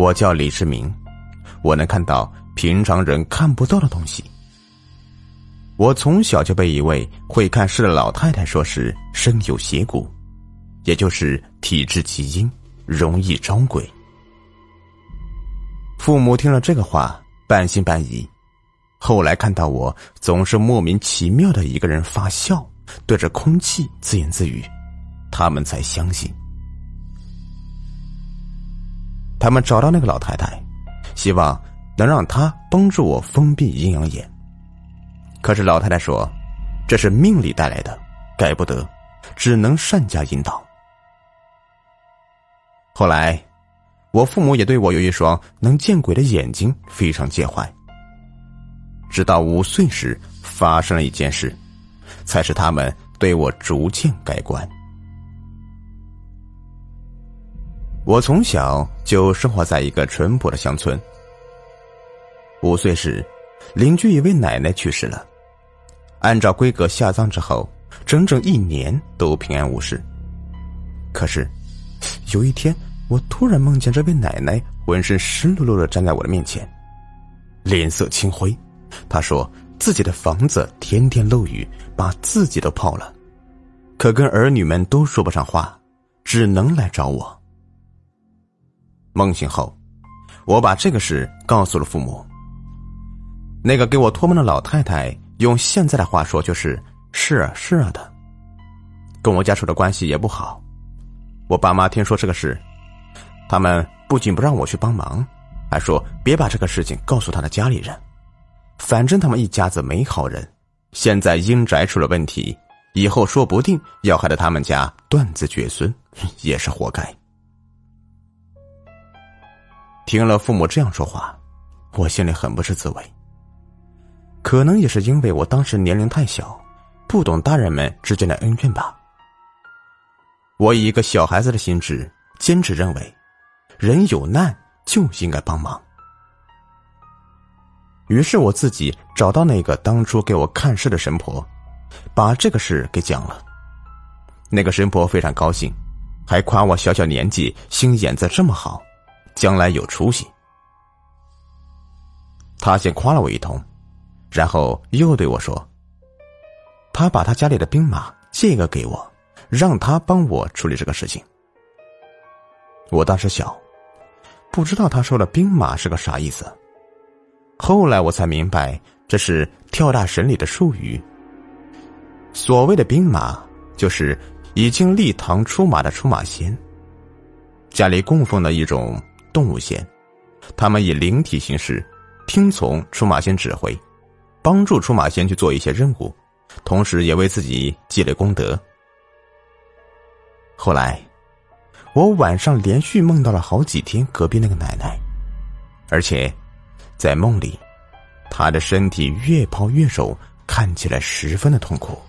我叫李世民，我能看到平常人看不到的东西。我从小就被一位会看事的老太太说是身有邪骨，也就是体质极阴，容易招鬼。父母听了这个话，半信半疑。后来看到我总是莫名其妙的一个人发笑，对着空气自言自语，他们才相信。他们找到那个老太太，希望能让她帮助我封闭阴阳眼。可是老太太说：“这是命里带来的，改不得，只能善加引导。”后来，我父母也对我有一双能见鬼的眼睛非常介怀。直到五岁时发生了一件事，才使他们对我逐渐改观。我从小就生活在一个淳朴的乡村。五岁时，邻居一位奶奶去世了。按照规格下葬之后，整整一年都平安无事。可是，有一天，我突然梦见这位奶奶浑身湿漉漉的站在我的面前，脸色青灰。她说自己的房子天天漏雨，把自己都泡了，可跟儿女们都说不上话，只能来找我。梦醒后，我把这个事告诉了父母。那个给我托梦的老太太。用现在的话说，就是是啊是啊的，跟我家处的关系也不好。我爸妈听说这个事，他们不仅不让我去帮忙，还说别把这个事情告诉他的家里人，反正他们一家子没好人。现在阴宅出了问题，以后说不定要害得他们家断子绝孙，也是活该。听了父母这样说话，我心里很不是滋味。可能也是因为我当时年龄太小，不懂大人们之间的恩怨吧。我以一个小孩子的心智，坚持认为，人有难就应该帮忙。于是我自己找到那个当初给我看事的神婆，把这个事给讲了。那个神婆非常高兴，还夸我小小年纪心眼子这么好，将来有出息。他先夸了我一通。然后又对我说：“他把他家里的兵马借一个给我，让他帮我处理这个事情。”我当时小，不知道他说的兵马是个啥意思。后来我才明白，这是跳大神里的术语。所谓的兵马，就是已经立堂出马的出马仙，家里供奉的一种动物仙，他们以灵体形式，听从出马仙指挥。帮助出马仙去做一些任务，同时也为自己积累功德。后来，我晚上连续梦到了好几天隔壁那个奶奶，而且在梦里，她的身体越泡越瘦，看起来十分的痛苦。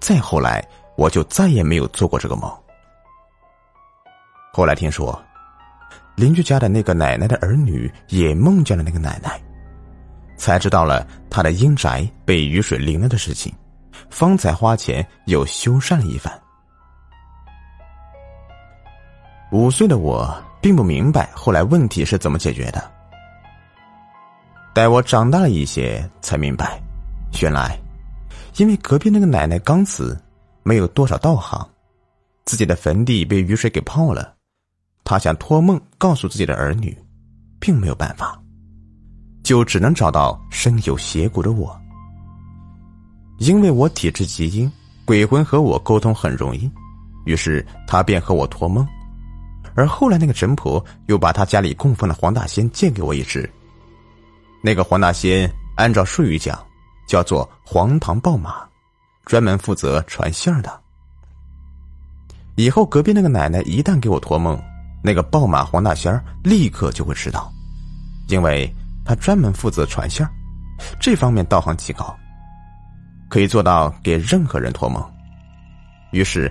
再后来，我就再也没有做过这个梦。后来听说，邻居家的那个奶奶的儿女也梦见了那个奶奶。才知道了他的阴宅被雨水淋了的事情，方才花钱又修缮了一番。五岁的我并不明白后来问题是怎么解决的。待我长大了一些，才明白，原来因为隔壁那个奶奶刚死，没有多少道行，自己的坟地被雨水给泡了，他想托梦告诉自己的儿女，并没有办法。就只能找到身有邪骨的我，因为我体质极阴，鬼魂和我沟通很容易，于是他便和我托梦。而后来那个神婆又把他家里供奉的黄大仙借给我一只。那个黄大仙按照术语讲，叫做黄堂报马，专门负责传信儿的。以后隔壁那个奶奶一旦给我托梦，那个暴马黄大仙立刻就会知道，因为。他专门负责传信，这方面道行极高，可以做到给任何人托梦。于是，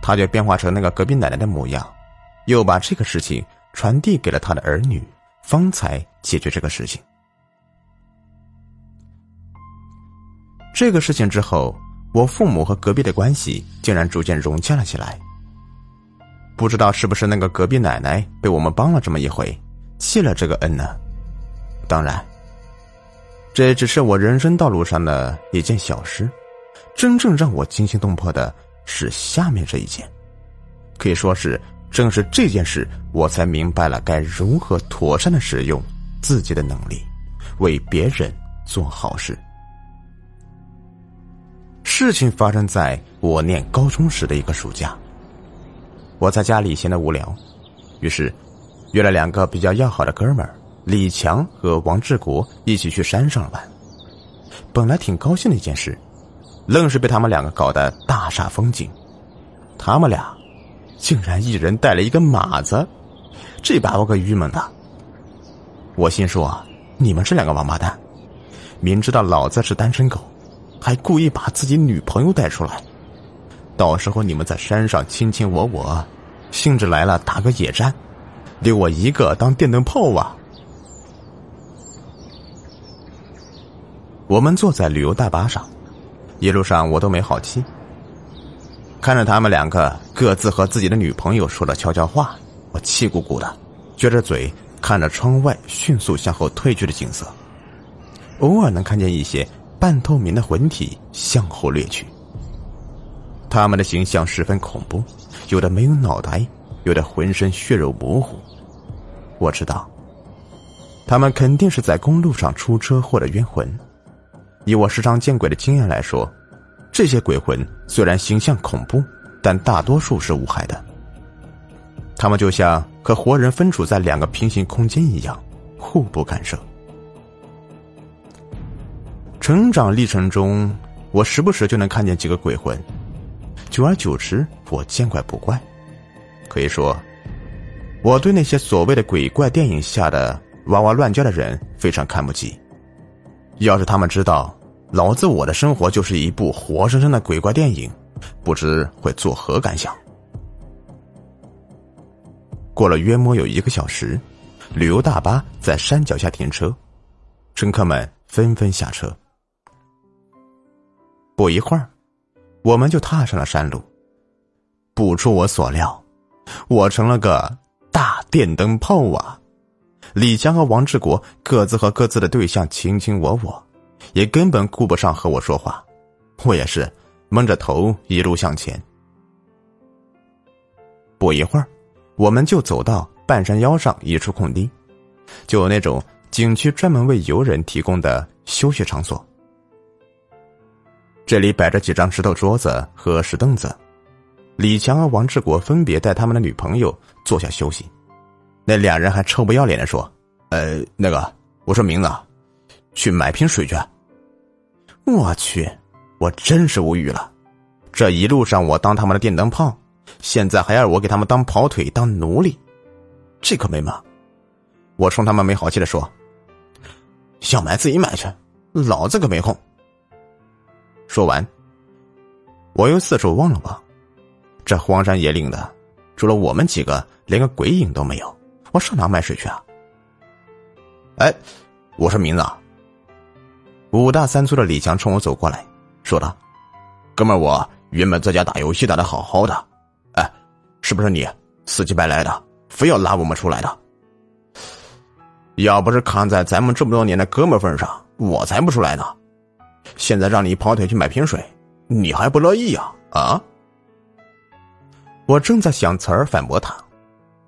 他就变化成那个隔壁奶奶的模样，又把这个事情传递给了他的儿女，方才解决这个事情。这个事情之后，我父母和隔壁的关系竟然逐渐融洽了起来。不知道是不是那个隔壁奶奶被我们帮了这么一回，记了这个恩呢？当然，这只是我人生道路上的一件小事，真正让我惊心动魄的是下面这一件，可以说是正是这件事，我才明白了该如何妥善的使用自己的能力，为别人做好事。事情发生在我念高中时的一个暑假。我在家里闲得无聊，于是约了两个比较要好的哥们儿李强和王志国一起去山上玩。本来挺高兴的一件事，愣是被他们两个搞得大煞风景。他们俩竟然一人带了一个马子，这把我可郁闷了。我心说：你们这两个王八蛋，明知道老子是单身狗，还故意把自己女朋友带出来。到时候你们在山上卿卿我我，兴致来了打个野战，留我一个当电灯泡啊！我们坐在旅游大巴上，一路上我都没好气，看着他们两个各自和自己的女朋友说了悄悄话，我气鼓鼓的，撅着嘴看着窗外迅速向后退去的景色，偶尔能看见一些半透明的魂体向后掠去。他们的形象十分恐怖，有的没有脑袋，有的浑身血肉模糊。我知道，他们肯定是在公路上出车祸的冤魂。以我时常见鬼的经验来说，这些鬼魂虽然形象恐怖，但大多数是无害的。他们就像和活人分处在两个平行空间一样，互不干涉。成长历程中，我时不时就能看见几个鬼魂。久而久之，我见怪不怪。可以说，我对那些所谓的鬼怪电影下的哇哇乱叫的人非常看不起。要是他们知道老子我的生活就是一部活生生的鬼怪电影，不知会作何感想。过了约莫有一个小时，旅游大巴在山脚下停车，乘客们纷纷下车。不一会儿。我们就踏上了山路。不出我所料，我成了个大电灯泡啊！李强和王志国各自和各自的对象卿卿我我，也根本顾不上和我说话。我也是蒙着头一路向前。不一会儿，我们就走到半山腰上一处空地，就有那种景区专门为游人提供的休息场所。这里摆着几张石头桌子和石凳子，李强和王志国分别带他们的女朋友坐下休息。那俩人还臭不要脸的说：“呃，那个，我说明子，去买瓶水去。”我去，我真是无语了。这一路上我当他们的电灯泡，现在还要我给他们当跑腿当奴隶，这可没嘛！我冲他们没好气的说：“想买自己买去，老子可没空。”说完，我又四处望了望，这荒山野岭的，除了我们几个，连个鬼影都没有。我上哪买水去啊？哎，我说明子，五大三粗的李强冲我走过来，说道：“哥们，我原本在家打游戏打的好好的，哎，是不是你死乞白赖的，非要拉我们出来的？要不是看在咱们这么多年的哥们份上，我才不出来呢。”现在让你跑腿去买瓶水，你还不乐意呀？啊！我正在想词儿反驳他，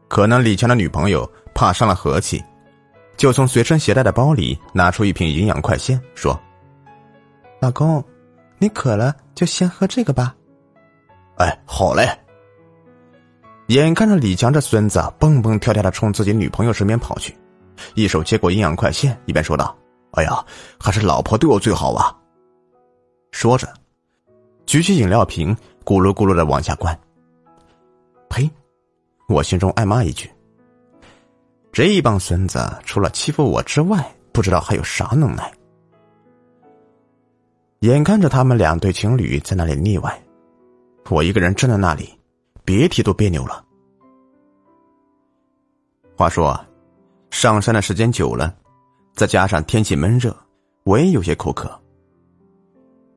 可能李强的女朋友怕伤了和气，就从随身携带的包里拿出一瓶营养快线，说：“老公，你渴了就先喝这个吧。”哎，好嘞。眼看着李强这孙子蹦蹦跳跳的冲自己女朋友身边跑去，一手接过营养快线，一边说道：“哎呀，还是老婆对我最好啊。”说着，举起饮料瓶，咕噜咕噜的往下灌。呸！我心中暗骂一句：“这一帮孙子除了欺负我之外，不知道还有啥能耐。”眼看着他们两对情侣在那里腻歪，我一个人站在那里，别提多别扭了。话说，上山的时间久了，再加上天气闷热，我也有些口渴。